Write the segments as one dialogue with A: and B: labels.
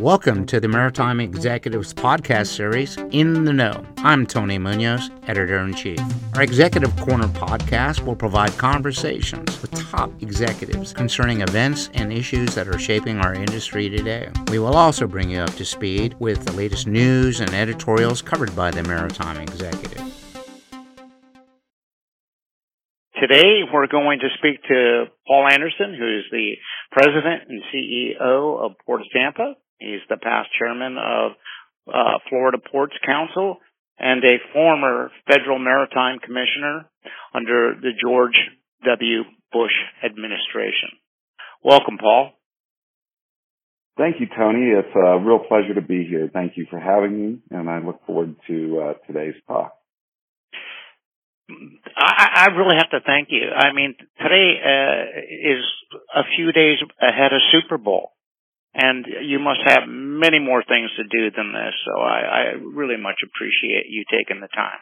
A: Welcome to the Maritime Executives podcast series, In the Know. I'm Tony Munoz, editor in chief. Our Executive Corner podcast will provide conversations with top executives concerning events and issues that are shaping our industry today. We will also bring you up to speed with the latest news and editorials covered by the Maritime Executive.
B: Today, we're going to speak to Paul Anderson, who is the president and CEO of Port of Tampa. He's the past chairman of uh, Florida Ports Council and a former federal maritime commissioner under the George W. Bush administration. Welcome, Paul.
C: Thank you, Tony. It's a real pleasure to be here. Thank you for having me, and I look forward to uh, today's talk.
B: I, I really have to thank you. I mean, today uh, is a few days ahead of Super Bowl and you must have many more things to do than this. So I, I really much appreciate you taking the time.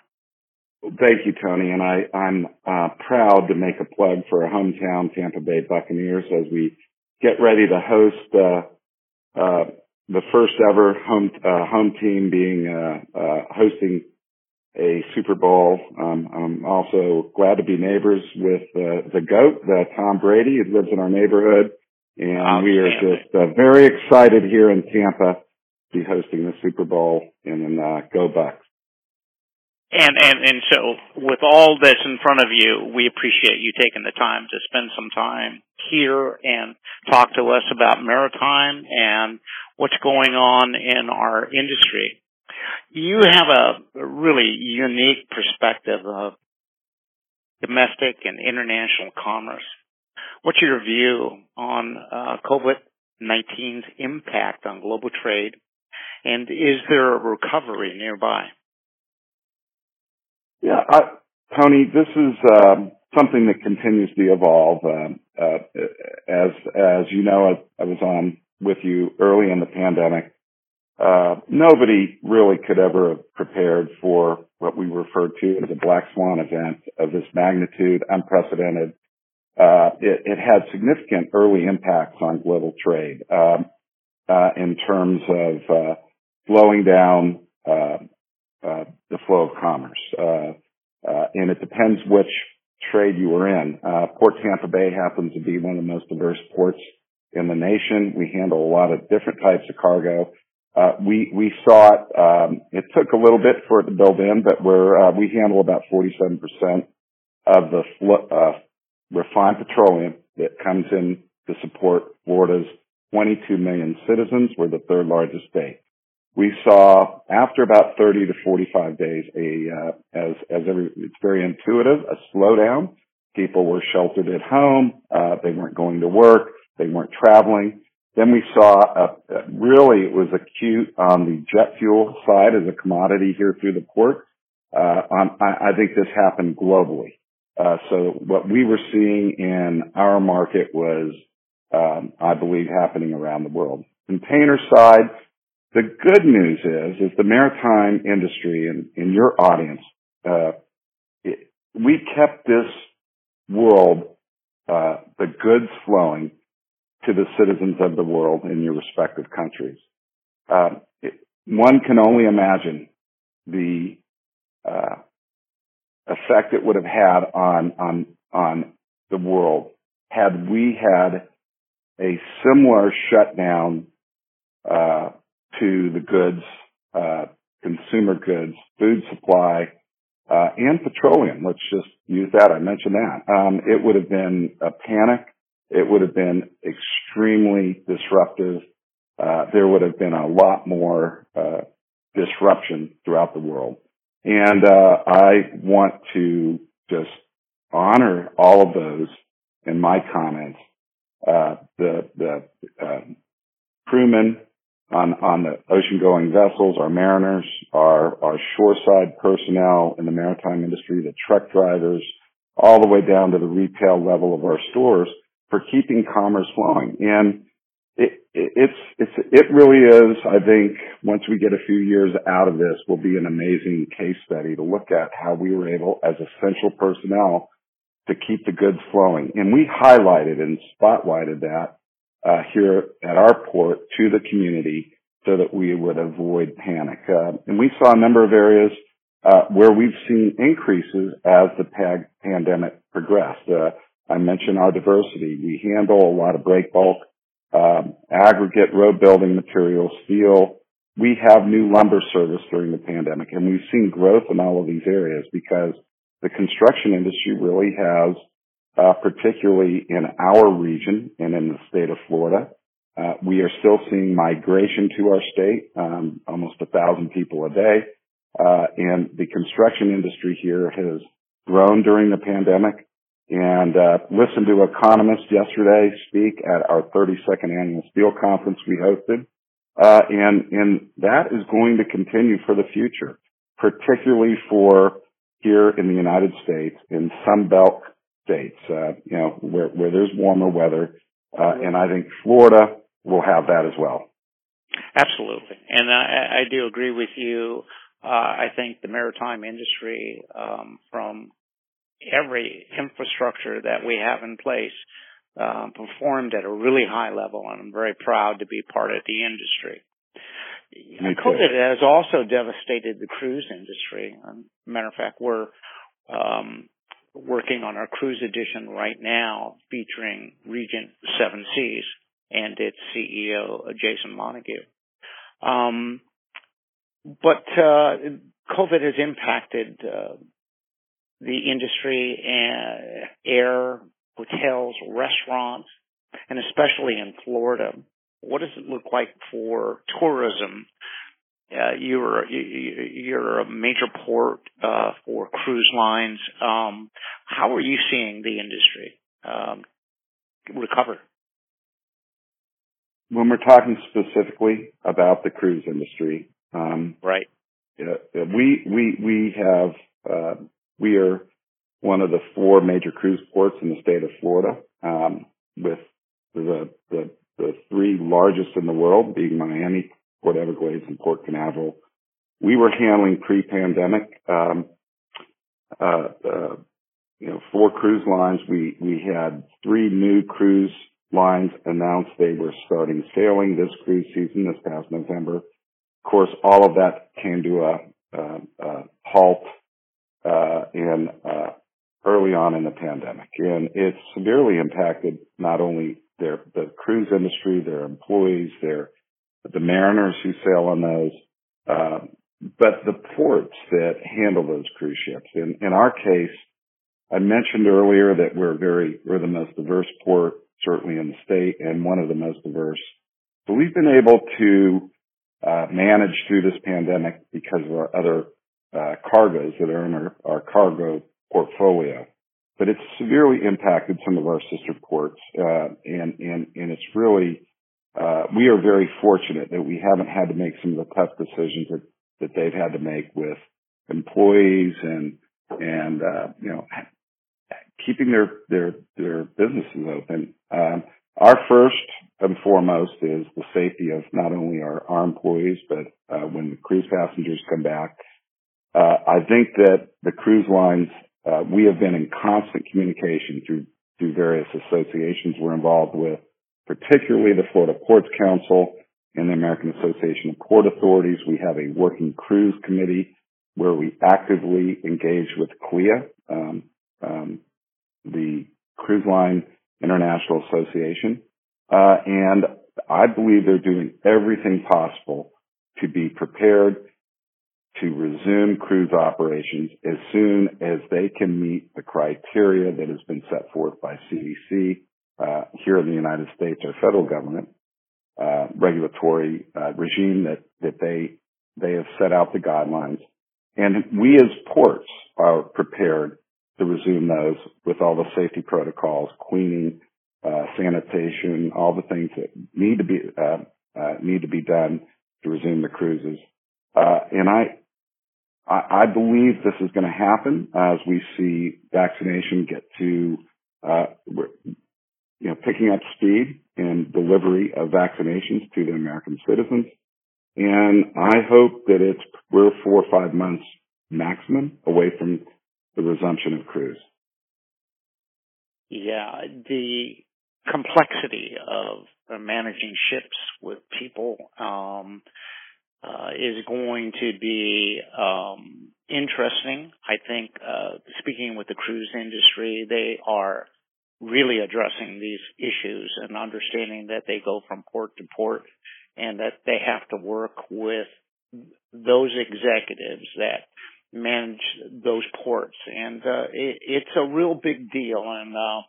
C: Thank you, Tony, and I, I'm uh, proud to make a plug for our hometown Tampa Bay Buccaneers as we get ready to host uh, uh, the first ever home uh, home team being uh, uh, hosting a Super Bowl. Um, I'm also glad to be neighbors with the goat, Tom Brady, who lives in our neighborhood and we are just uh, very excited here in Tampa to be hosting the Super Bowl and uh, go Bucs.
B: And, and, and so with all this in front of you, we appreciate you taking the time to spend some time here and talk to us about maritime and what's going on in our industry. You have a really unique perspective of domestic and international commerce. What's your view on uh, COVID-19's impact on global trade, and is there a recovery nearby?
C: Yeah, I, Tony, this is um, something that continues to evolve. Uh, uh, as as you know, I, I, was on with you early in the pandemic. Uh, nobody really could ever have prepared for what we refer to as a black swan event of this magnitude, unprecedented, uh, it, it, had significant early impacts on global trade um, uh, in terms of uh, slowing down uh, uh, the flow of commerce. and it depends which trade you were in. Port Tampa Bay happens to be one of the most diverse ports in the nation. We handle a lot of different types of cargo. we we saw it. Um, it took a little bit for it to build in, but we're we handle about 47 percent of the fl- refined petroleum that comes in to support Florida's 22 million citizens. We're the third largest state. We saw after about 30 to 45 days a, uh, as, as every, it's very intuitive, a slowdown. People were sheltered at home. Uh, they weren't going to work. They weren't traveling. Then we saw a, a, really it was acute on the jet fuel side as a commodity here through the port. Uh, on, I, I think this happened globally. Uh, so what we were seeing in our market was, um, I believe, happening around the world. Container side, the good news is, is the maritime industry and, in your audience, uh, it, we kept this world, uh, the goods flowing to the citizens of the world in your respective countries. Uh, it, one can only imagine the uh, effect it would have had on on on the world had we had a similar shutdown uh, to the goods, uh, consumer goods, food supply, uh, and petroleum. Let's just use that. I mentioned that. Um, it would have been a panic. It would have been extremely disruptive. Uh, there would have been a lot more uh, disruption throughout the world. And uh, I want to just honor all of those in my comments. Uh, the the uh, crewmen on on the ocean going vessels, our mariners, our our shoreside personnel in the maritime industry, the truck drivers, all the way down to the retail level of our stores for keeping commerce flowing. And it's it's it really is. I think once we get a few years out of this, will be an amazing case study to look at how we were able, as essential personnel, to keep the goods flowing. And we highlighted and spotlighted that uh, here at our port to the community so that we would avoid panic. Uh, and we saw a number of areas uh, where we've seen increases as the pag- pandemic progressed. Uh, I mentioned our diversity. We handle a lot of break bulk, um, aggregate road building materials, steel. We have new lumber service during the pandemic, and we've seen growth in all of these areas because the construction industry really has, uh, particularly in our region and in the state of Florida, uh, we are still seeing migration to our state, um, almost a thousand people a day. Uh, and the construction industry here has grown during the pandemic and, uh, listened to economists yesterday speak at our 32nd annual steel conference we hosted. Uh, and, and that is going to continue for the future, particularly for here in the United States in Sun Belt states, uh, you know, where, where there's warmer weather. Uh, and I think Florida, will have that as well.
B: Absolutely. And I, I do agree with you. Uh, I think the maritime industry, um, from every infrastructure that we have in place, um, performed at a really high level, and I'm very proud to be part of the industry. COVID has also devastated the cruise industry. Um, matter of fact, we're um, working on our cruise edition right now, featuring Regent Seven Seas and its CEO, Jason Montague. Um, but uh, COVID has impacted uh, the industry, and air, hotels, restaurants, and especially in Florida. What does it look like for tourism? Uh, you're you're a major port uh, for cruise lines. Um, how are you seeing the industry um, recover?
C: when we're talking specifically about the cruise industry, um,
B: right?
C: we we we have uh, we are one of the four major cruise ports in the state of Florida, um, with the, the the three largest in the world being Miami, Port Everglades, and Port Canaveral. We were handling pre-pandemic, um, uh, uh, you know, four cruise lines. We we had three new cruise lines announced they were starting sailing this cruise season this past November. Of course, all of that came to a, a, a halt uh, in uh, early on in the pandemic, and it severely impacted not only their the cruise industry, their employees, their the mariners who sail on those, uh, but the ports that handle those cruise ships. In in our case, I mentioned earlier that we're very we're the most diverse port certainly in the state and one of the most diverse. So we've been able to uh, manage through this pandemic because of our other uh, cargoes that are in our, our, cargo portfolio. But it's severely impacted some of our sister ports, uh, and and and it's really uh, we are very fortunate that we haven't had to make some of the tough decisions that that they've had to make with employees and and uh, you know keeping their their their businesses open. Um, our first and foremost is the safety of not only our, our employees, but uh, when the cruise passengers come back. Uh, I think that the cruise lines, uh, we have been in constant communication through through various associations we're involved with, particularly the Florida Ports Council and the American Association of Port Authorities. We have a working cruise committee where we actively engage with CLIA, um, um, the Cruise Line International Association. Uh, and I believe they're doing everything possible to be prepared to resume cruise operations as soon as they can meet the criteria that has been set forth by CDC uh, here in the United States, our federal government uh, regulatory uh, regime that that they they have set out the guidelines, and we as ports are prepared to resume those with all the safety protocols, cleaning, uh, sanitation, all the things that need to be uh, uh, need to be done to resume the cruises. And I, I, I believe this is going to happen as we see vaccination get to, uh, you know, picking up speed in delivery of vaccinations to the American citizens. And I hope that it's we're four or five months maximum away from the resumption of cruise.
B: Yeah, the complexity of managing ships with people um, uh, is going to be um, interesting. I think uh, speaking with the cruise industry, they are really addressing these issues and understanding that they go from port to port and that they have to work with those executives that manage those ports and uh it, it's a real big deal and uh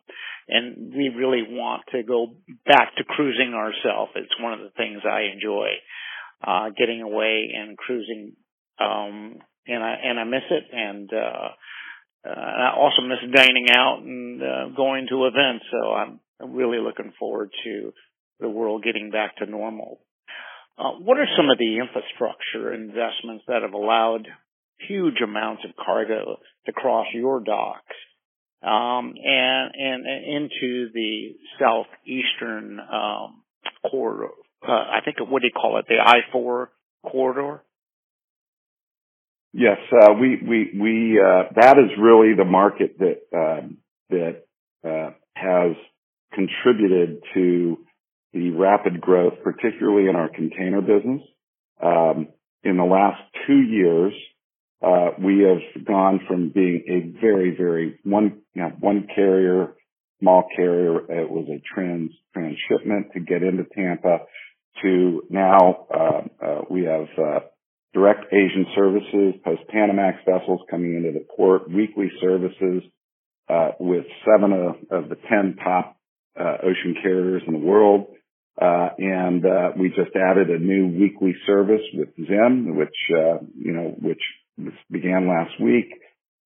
B: and we really want to go back to cruising ourselves it's one of the things i enjoy uh getting away and cruising um and i and i miss it and uh uh, I also miss dining out and uh, going to events. So I'm really looking forward to the world getting back to normal. Uh, what are some of the infrastructure investments that have allowed huge amounts of cargo to cross your docks um, and, and, and into the southeastern um, corridor? Uh, I think what do you call it? The I four corridor.
C: Yes, uh, we we we uh, that is really the market that um, that uh, has contributed to the rapid growth, particularly in our container business. Um, in the last two years, uh, we have gone from being a very very one you know, one carrier, small carrier. It was a trans transshipment to get into Tampa. To now, uh, uh, we have uh, direct Asian services, post-Panamax vessels coming into the port, weekly services uh, with seven of, of, the ten top uh, ocean carriers in the world. Uh, and uh, we just added a new weekly service with Zim, which uh, you know, which began last week.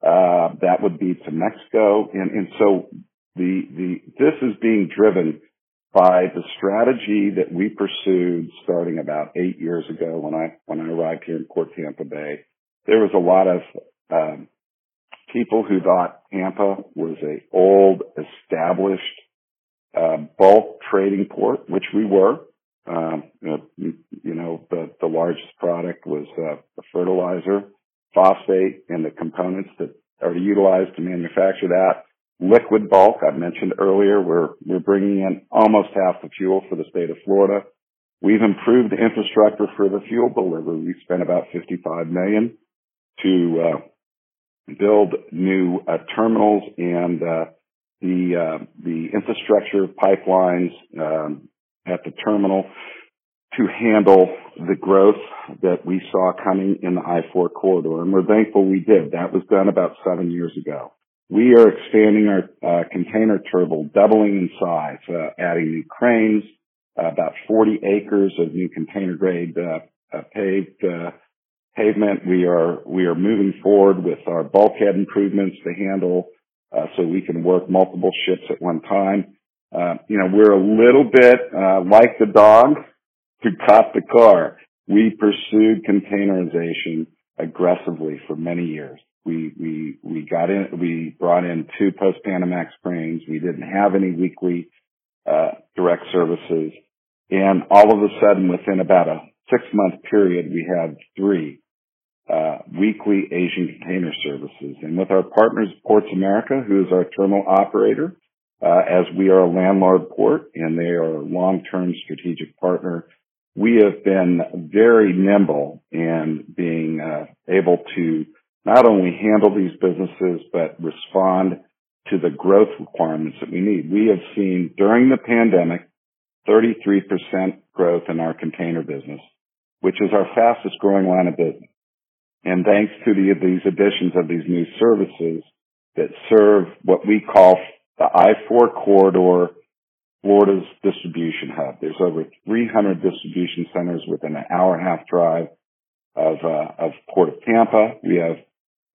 C: Uh, that would be to Mexico, and, and so the the this is being driven by the strategy that we pursued starting about eight years ago when I when I arrived here in Port Tampa Bay. There was a lot of um, people who thought Tampa was a old, established uh, bulk trading port, which we were. Um, you know, the the largest product was uh, the fertilizer, phosphate, and the components that are utilized to manufacture that liquid bulk. I mentioned earlier, we're, we're bringing in almost half the fuel for the state of Florida. We've improved the infrastructure for the fuel delivery. We spent about 55 million to, uh, build new uh, terminals and, uh, the, uh, the infrastructure pipelines, um, at the terminal to handle the growth that we saw coming in the I-4 corridor. And we're thankful we did. That was done about seven years ago. We are expanding our uh, container terminal, doubling in size, uh, adding new cranes, about 40 acres of new container grade uh, uh, paved uh, pavement. We are we are moving forward with our bulkhead improvements to handle uh so we can work multiple ships at one time. Uh you know, we're a little bit like the dog who caught the car. We pursued containerization aggressively for many years. We, we, we got in, we brought in two post-Panamax cranes. We didn't have any weekly, uh, direct services. And all of a sudden, within about a six month period, we had three, uh, weekly Asian container services. And with our partners, Ports America, who is our terminal operator, uh, as we are a landlord port and they are a long-term strategic partner, we have been very nimble in being uh, able to not only handle these businesses, but respond to the growth requirements that we need. We have seen during the pandemic 33% growth in our container business, which is our fastest growing line of business. And thanks to the, these additions of these new services that serve what we call the I-4 corridor, Florida's distribution hub. There's over 300 distribution centers within an hour and a half drive of, uh, of Port of Tampa. We have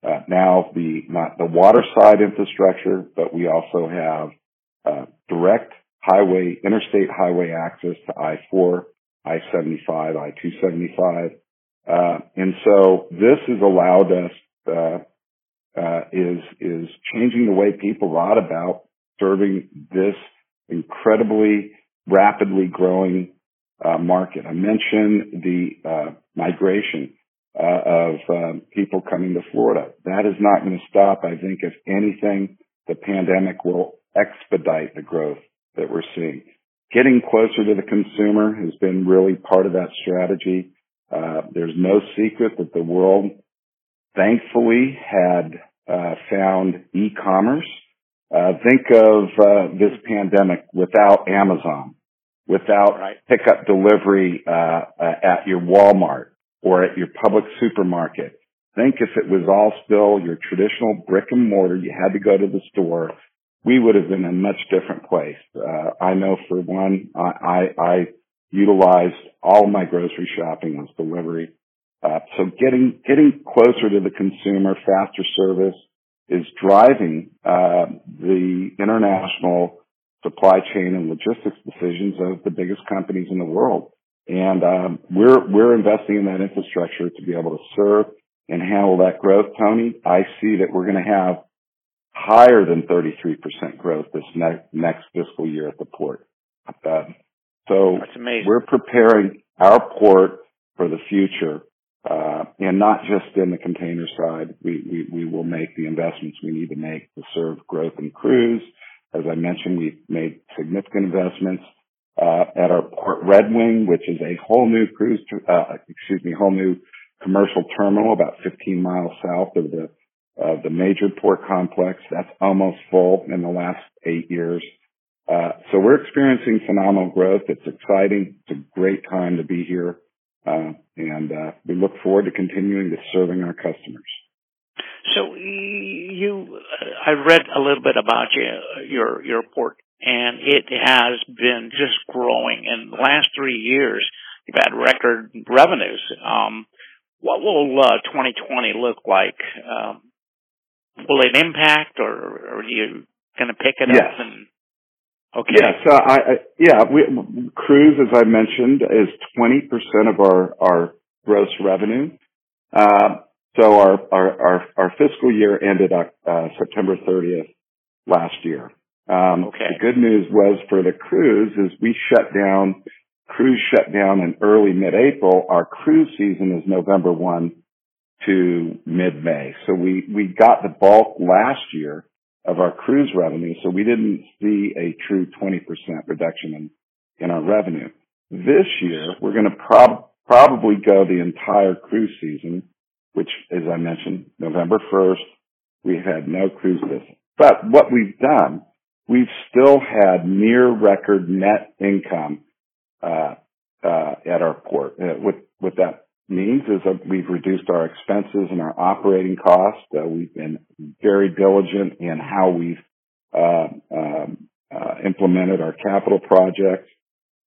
C: uh, now the not the water side infrastructure, but we also have uh, direct highway, interstate highway access to I-4, I-75, I-275, uh, and so this has allowed us uh, uh, is is changing the way people thought about serving this incredibly rapidly growing uh, market. I mentioned the uh migration uh, of um, people coming to Florida. That is not going to stop. I think if anything, the pandemic will expedite the growth that we're seeing. getting closer to the consumer has been really part of that strategy. Uh, there's no secret that the world thankfully had uh, found e-commerce. Uh, think of uh, this pandemic without Amazon, without
B: right.
C: pickup delivery uh, uh, at your Walmart or at your Publix supermarket. Think if it was all still your traditional brick and mortar, you had to go to the store we would have been in a much different place. Uh, I know for one, I, I, I utilized all my grocery shopping as delivery. Uh, so getting, getting closer to the consumer, faster service is driving, uh, the international supply chain and logistics decisions of the biggest companies in the world. And, um, we're, we're investing in that infrastructure to be able to serve and handle that growth, Tony. I see that we're going to have higher than 33% growth this ne- next fiscal year at the port. Uh, so That's amazing. we're preparing our port for the future, uh, and not just in the container side. We, we, we will make the investments we need to make to serve growth in cruise. As I mentioned, we've made significant investments uh, at our Port Redwing, which is a whole new cruise, uh, excuse me, whole new commercial terminal about 15 miles south of the uh, the major port complex. That's almost full in the last eight years. Uh, so we're experiencing phenomenal growth. It's exciting. It's a great time to be here. Uh, and, uh, we look forward to continuing to serving our customers.
B: So you, I read a little bit about you, your, your port and it has been just growing in the last three years. You've had record revenues. Um, what will uh, 2020 look like? Um, will it impact, or, or are you going to pick it
C: yes.
B: up? And okay,
C: yeah. So I, I yeah, we, cruise, as I mentioned, is twenty percent of our our gross revenue. Uh, so our, our our our fiscal year ended uh, September 30th last year. Um,
B: okay.
C: The good news was for the cruise is we shut down. Cruise shut down in early mid-April. Our cruise season is November 1 to mid-May. So we, we got the bulk last year of our cruise revenue. So we didn't see a true 20% reduction in, in our revenue. This year, we're going to prob- probably go the entire cruise season, which, as I mentioned, November 1st, we had no cruise business. But what we've done, we've still had near record net income, uh, uh, at our port. Uh, what, what that means is that we've reduced our expenses and our operating costs. We've been very diligent in how we've uh, um, uh, implemented our capital projects.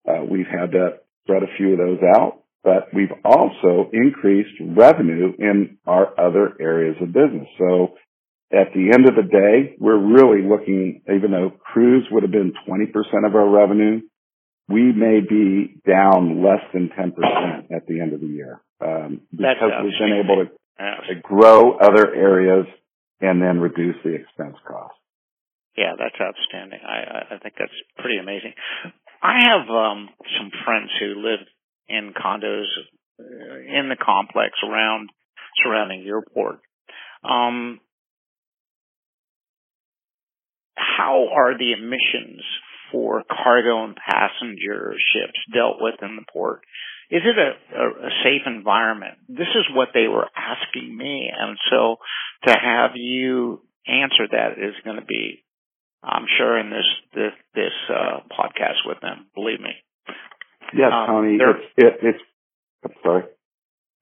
C: Uh, we've had to spread a few of those out, but we've also increased revenue in our other areas of business. So at the end of the day, we're really looking, even though cruise would have been 20% of our revenue, we may be down less than 10% at the end of the year um, because we've been able to, to, grow other areas and then reduce the expense cost.
B: Yeah, that's outstanding. I, I think that's pretty amazing. I have um, some friends who live in condos uh, in the complex around surrounding the airport. Um, how are the emissions for cargo and passenger ships dealt with in the port? Is it a, a, a safe environment? This is what they were asking me. And so to have you answer that is going to be, I'm sure in this, this, this, uh, podcast with them, believe me.
C: Yes, um, Tony, it's, it, it's, I'm sorry.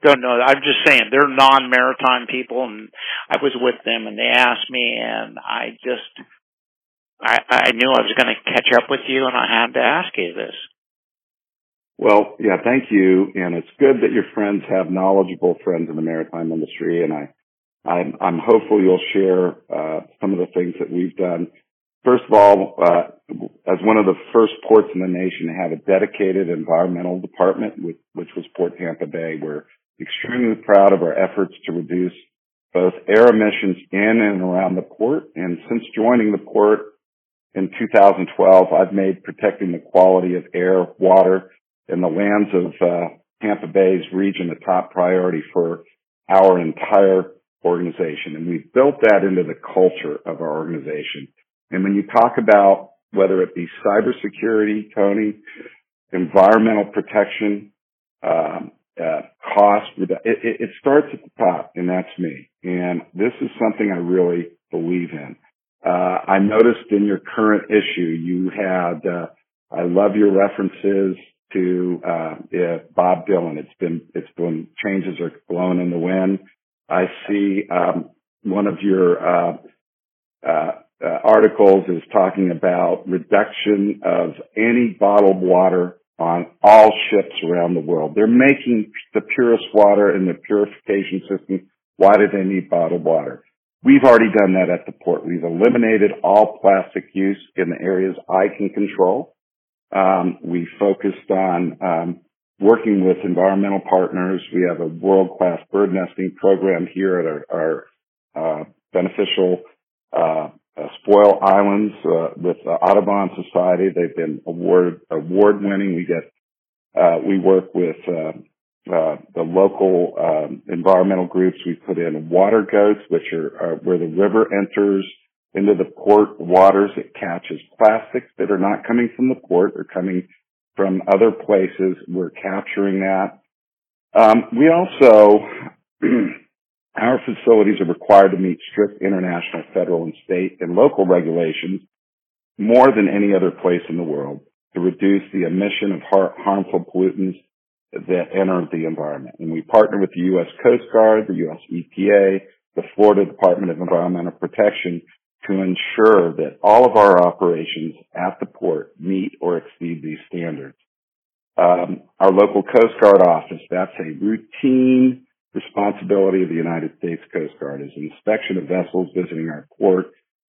B: No, no, I'm just saying they're non-maritime people and I was with them and they asked me and I just, I, I knew I was going to catch up with you and I had to ask you this.
C: Well, yeah, thank you. And it's good that your friends have knowledgeable friends in the maritime industry. And I, I'm, I'm hopeful you'll share, uh, some of the things that we've done. First of all, uh, as one of the first ports in the nation to have a dedicated environmental department, which, which was Port Tampa Bay, we're extremely proud of our efforts to reduce both air emissions in and around the port. And since joining the port in 2012, I've made protecting the quality of air, water, and the lands of uh, Tampa Bay's region a top priority for our entire organization. And we've built that into the culture of our organization. And when you talk about whether it be cybersecurity, Tony, environmental protection, um, uh, cost. It, it, it starts at the top, and that's me. And this is something I really believe in. Uh, I noticed in your current issue you had. Uh, I love your references to uh, yeah, Bob Dylan. It's been it's been changes are blowing in the wind. I see um, one of your uh, uh, uh, articles is talking about reduction of any bottled water on all ships around the world. They're making the purest water in the purification system. Why do they need bottled water? We've already done that at the port. We've eliminated all plastic use in the areas I can control. Um, we focused on um, working with environmental partners. We have a world-class bird nesting program here at our, our uh, beneficial uh, uh, spoil islands uh, with the Audubon Society. They've been award award winning. We get uh, we work with uh, uh, the local um, environmental groups. We put in water goats, which are, are where the river enters into the port waters. It catches plastics that are not coming from the port; they're coming from other places. We're capturing that. Um, we also Our facilities are required to meet strict international, federal, and state and local regulations more than any other place in the world to reduce the emission of har- harmful pollutants that enter the environment. And we partner with the U.S. Coast Guard, the U.S. EPA, the Florida Department of Environmental Protection to ensure that all of our operations at the port meet or exceed these standards. Um, our local Coast Guard office, that's a routine responsibility of the United States Coast Guard is inspection of vessels visiting our port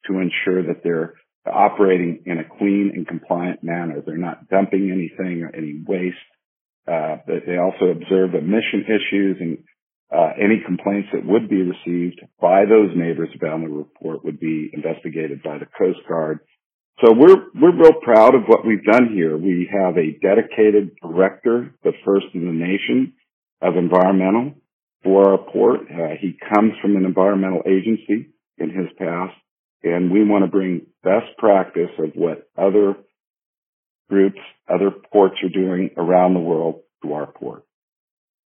C: to ensure that they're operating in a clean and compliant manner. They're not dumping anything or any waste. Uh, they also observe emission issues and uh, any complaints that would be received by those neighbors about the report would be investigated by the Coast Guard. So we're we're real proud of what we've done here. We have a dedicated director, the first in the nation of environmental, for our port. Uh, he comes from an environmental agency in his past, and we want to bring best practice of what other groups, other ports are doing around the world to our port.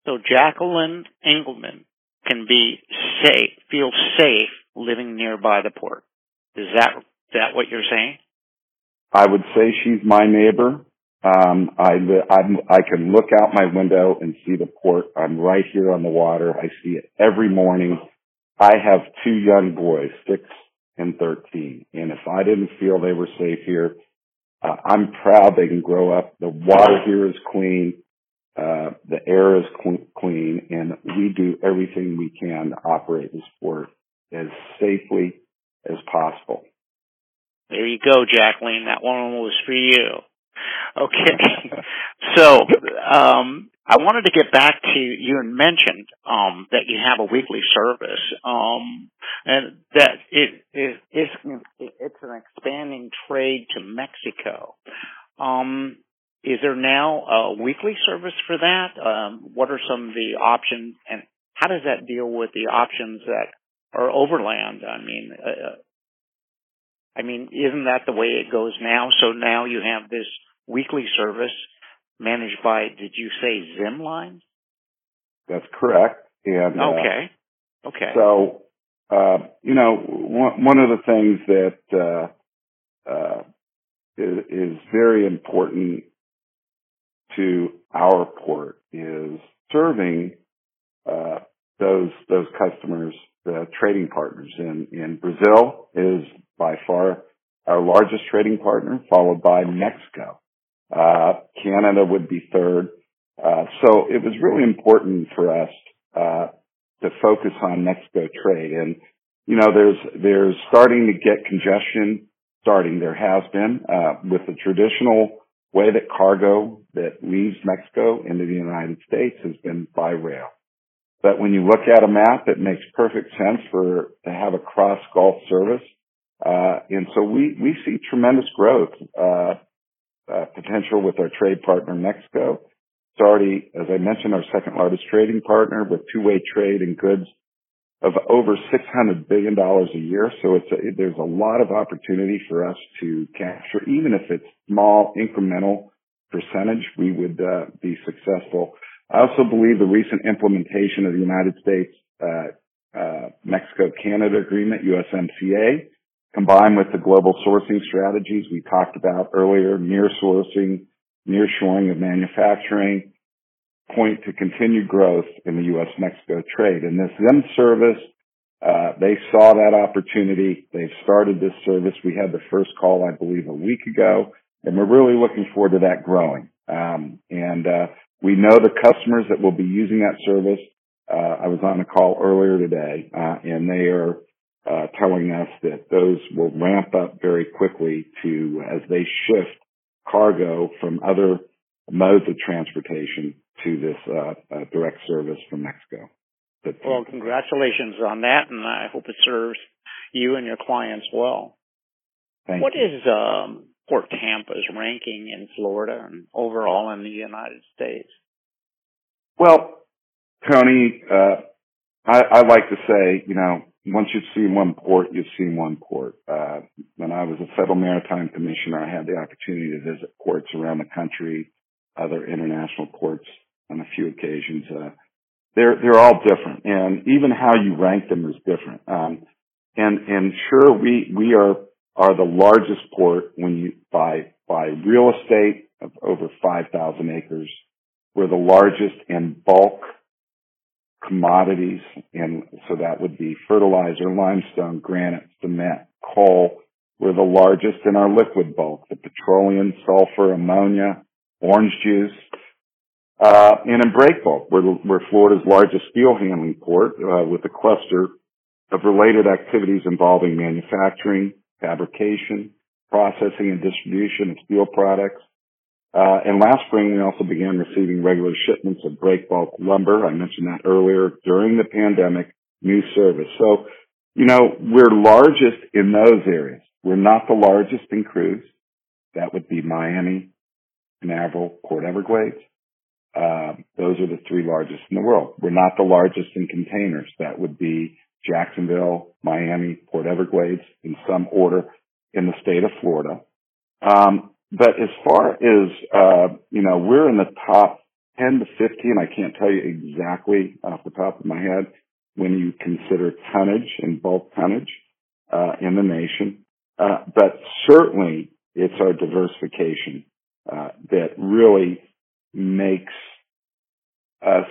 B: So Jacqueline Engelman can be safe, feel safe living nearby the port. Is that that what you're saying?
C: I would say she's my neighbor. Um, I, I'm, I can look out my window and see the port. I'm right here on the water. I see it every morning. I have two young boys, six and 13. And if I didn't feel they were safe here, uh, I'm proud they can grow up. The water here is clean. Uh, the air is cl- clean and we do everything we can to operate this port as safely as possible.
B: There you go, Jacqueline. That one was for you. Okay. so, um, I wanted to get back to you and mentioned um, that you have a weekly service, um, and that it, it, it's, it's an expanding trade to Mexico. Um, is there now a weekly service for that? Um, what are some of the options, and how does that deal with the options that are overland? I mean, uh, I mean, isn't that the way it goes now? So now you have this weekly service managed by, did you say Zimline?
C: That's correct. And
B: uh, okay, uh, okay.
C: So, uh, you know, one, one of the things that uh, uh, is, is very important to our port is serving uh, those those customers, the trading partners. In in Brazil is by far our largest trading partner, followed by Mexico. Uh, Canada would be third. Uh, so it was really important for us, uh, to focus on Mexico trade. And, you know, there's, there's starting to get congestion starting. There has been, uh, with the traditional way that cargo that leaves Mexico into the United States has been by rail. But when you look at a map, it makes perfect sense for to have a cross Gulf service. Uh, and so we, we see tremendous growth, uh, potential with our trade partner Mexico. It's already, as I mentioned, our second largest trading partner with two-way trade in goods of over $600 billion a year. So it's a, there's a lot of opportunity for us to capture, even if it's small incremental percentage, we would uh, be successful. I also believe the recent implementation of the United States uh, uh, Mexico-Canada agreement, USMCA, combined with the global sourcing strategies we talked about earlier, near sourcing, near shoring of manufacturing, point to continued growth in the U.S.-Mexico trade. And this ZIM service, uh, they saw that opportunity. They've started this service. We had the first call, I believe, a week ago, and we're really looking forward to that growing. Um, and uh, we know the customers that will be using that service. Uh, I was on a call earlier today, uh, and they are uh, telling us that those will ramp up very quickly to as they shift cargo from other modes of transportation to this uh, uh, direct service from Mexico.
B: But, well, congratulations on that, and I hope it serves you and your clients well.
C: Thank
B: what
C: you.
B: is um, Port Tampa's ranking in Florida and overall in the United States?
C: Well, Tony, uh, I, I like to say, you know, once you've seen one port, you've seen one port. Uh, when I was a federal maritime commissioner, I had the opportunity to visit ports around the country, other international ports on a few occasions. Uh, they're, they're all different and even how you rank them is different. Um, and, and sure, we, we are, are the largest port when you, by, by real estate of over 5,000 acres. We're the largest in bulk commodities, and so that would be fertilizer, limestone, granite, cement, coal. We're the largest in our liquid bulk, the petroleum, sulfur, ammonia, orange juice. Uh, and in break bulk, we're, we're Florida's largest steel handling port uh, with a cluster of related activities involving manufacturing, fabrication, processing and distribution of steel products, uh, and last spring, we also began receiving regular shipments of break bulk lumber. I mentioned that earlier during the pandemic, new service. So, you know, we're largest in those areas. We're not the largest in cruise. That would be Miami, Canaveral, Port Everglades. Uh, those are the three largest in the world. We're not the largest in containers. That would be Jacksonville, Miami, Port Everglades in some order in the state of Florida. Um, but as far as, uh, you know, we're in the top 10 to 15. I can't tell you exactly off the top of my head when you consider tonnage and bulk tonnage, uh, in the nation. Uh, but certainly it's our diversification, uh, that really makes us,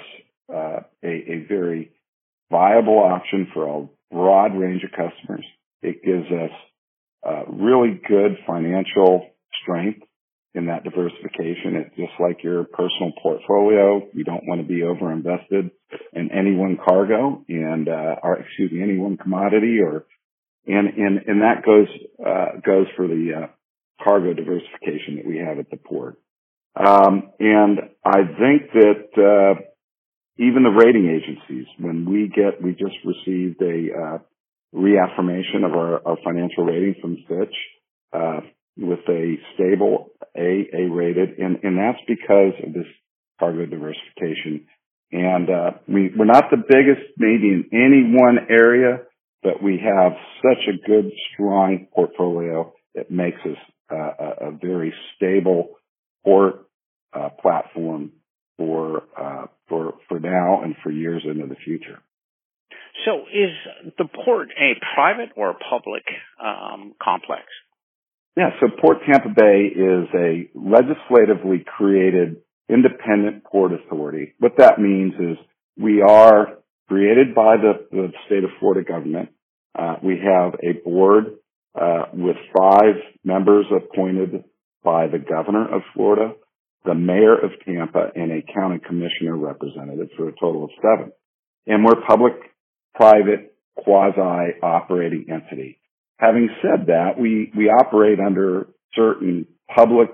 C: uh, a, a very viable option for a broad range of customers. It gives us, uh, really good financial strength in that diversification. It's just like your personal portfolio. You don't want to be over invested in any one cargo and, uh, or excuse me, any one commodity or, and, and, and that goes, uh, goes for the, uh, cargo diversification that we have at the port. Um, and I think that, uh, even the rating agencies, when we get, we just received a, uh, reaffirmation of our, our financial rating from Fitch, uh, with a stable A, A rated, and, and that's because of this cargo diversification. And, uh, we, we're not the biggest maybe in any one area, but we have such a good, strong portfolio that makes us uh, a, a, very stable port, uh, platform for, uh, for, for now and for years into the future.
B: So is the port a private or a public um, complex?
C: Yeah, so Port Tampa Bay is a legislatively created independent port authority. What that means is we are created by the, the state of Florida government. Uh, we have a board uh, with five members appointed by the governor of Florida, the mayor of Tampa, and a county commissioner representative for a total of seven. And we're public, private, quasi operating entity. Having said that, we, we operate under certain public,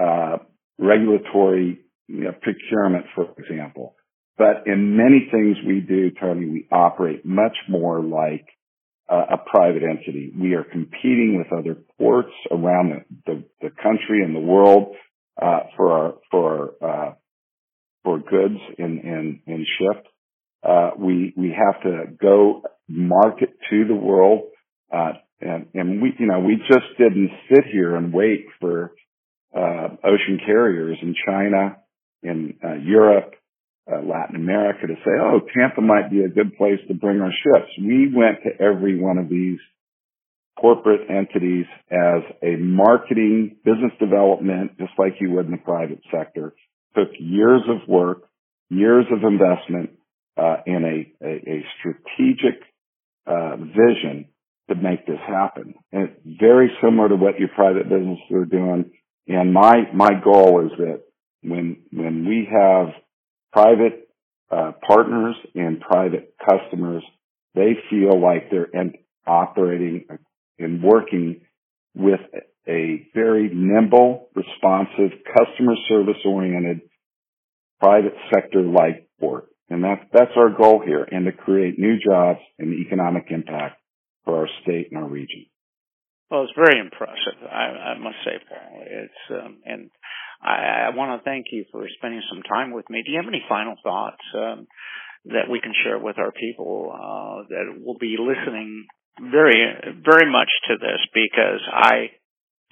C: uh, regulatory you know, procurement, for example. But in many things we do, Tony, we operate much more like a private entity. We are competing with other ports around the, the, the country and the world uh, for our, for uh, for goods in in, in shift. Uh, we we have to go market to the world, uh, and and we you know we just didn't sit here and wait for uh, ocean carriers in China, in uh, Europe, uh, Latin America to say, oh, Tampa might be a good place to bring our ships. We went to every one of these corporate entities as a marketing business development, just like you would in the private sector. Took years of work, years of investment, uh, in a, a, a strategic uh, vision happen. And it's very similar to what your private businesses are doing. And my my goal is that when when we have private uh, partners and private customers, they feel like they're operating and working with a very nimble, responsive, customer service oriented private sector like port. And that's, that's our goal here and to create new jobs and economic impact for our state and our region.
B: Well, it's very impressive. I, I must say, Paul. It's um, and I, I want to thank you for spending some time with me. Do you have any final thoughts um, that we can share with our people uh, that will be listening very, very much to this? Because I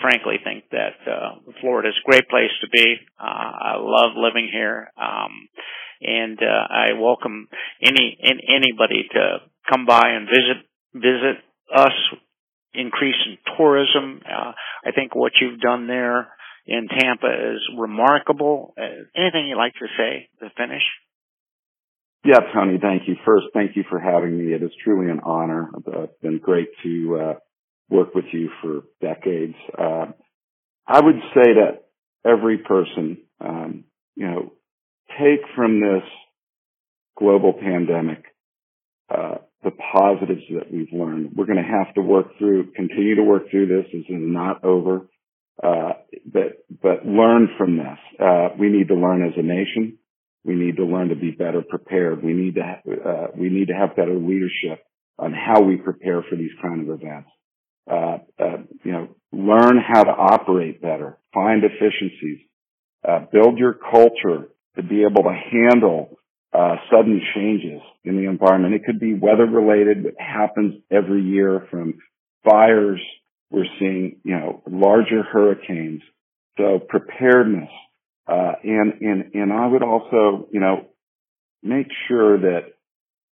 B: frankly think that uh, Florida is a great place to be. Uh, I love living here, um, and uh, I welcome any in, anybody to come by and visit visit us increase in tourism. Uh, I think what you've done there in Tampa is remarkable. Uh, anything you'd like to say to finish?
C: Yeah, Tony, thank you. First, thank you for having me. It is truly an honor. It's been great to uh, work with you for decades. Uh, I would say that every person, um, you know, take from this global pandemic uh, the positives that we've learned. We're going to have to work through, continue to work through this. This is not over. Uh, but, but learn from this. Uh, we need to learn as a nation. We need to learn to be better prepared. We need to, uh, we need to have better leadership on how we prepare for these kind of events. Uh, uh, you know, learn how to operate better, find efficiencies, uh, build your culture to be able to handle uh, sudden changes in the environment. It could be weather related. It happens every year from fires. We're seeing, you know, larger hurricanes. So preparedness. Uh, and, and, and I would also, you know, make sure that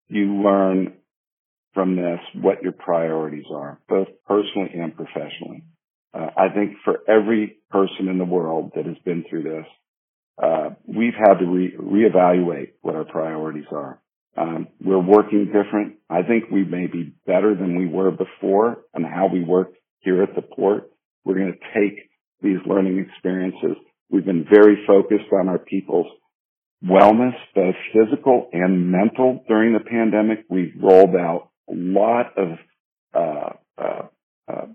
C: you learn from this what your priorities are, both personally and professionally. Uh, I think for every person in the world that has been through this, uh, we've had to re- reevaluate what our priorities are. Um, we're working different. I think we may be better than we were before on how we work here at the port. We're going to take these learning experiences. We've been very focused on our people's wellness, both physical and mental during the pandemic. We've rolled out a lot of, uh, uh, uh,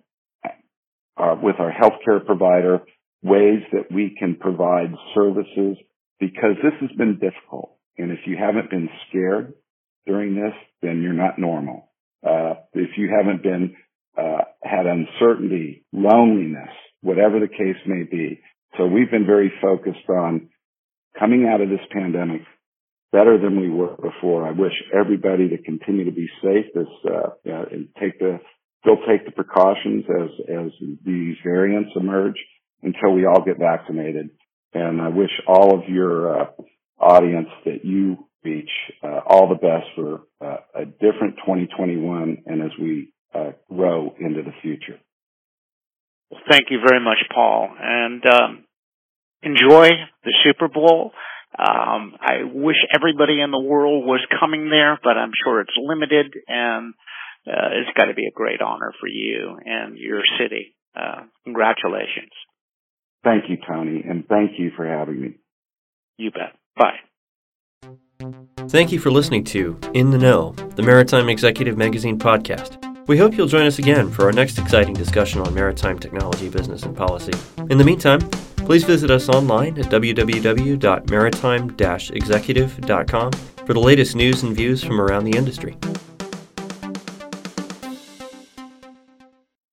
C: uh with our healthcare provider, ways that we can provide services because this has been difficult. And if you haven't been scared during this, then you're not normal. Uh, if you haven't been, uh, had uncertainty, loneliness, whatever the case may be. So we've been very focused on coming out of this pandemic better than we were before. I wish everybody to continue to be safe as, uh, and take the, still take the precautions as, as these variants emerge until we all get vaccinated. And I wish all of your uh, audience that you reach uh, all the best for uh, a different 2021 and as we uh, grow into the future.
B: Thank you very much, Paul. And um, enjoy the Super Bowl. Um, I wish everybody in the world was coming there, but I'm sure it's limited, and uh, it's got to be a great honor for you and your city. Uh, congratulations.
C: Thank you, Tony, and thank you for having me.
B: You bet. Bye.
D: Thank you for listening to In the Know, the Maritime Executive Magazine podcast. We hope you'll join us again for our next exciting discussion on maritime technology, business, and policy. In the meantime, please visit us online at www.maritime-executive.com for the latest news and views from around the industry.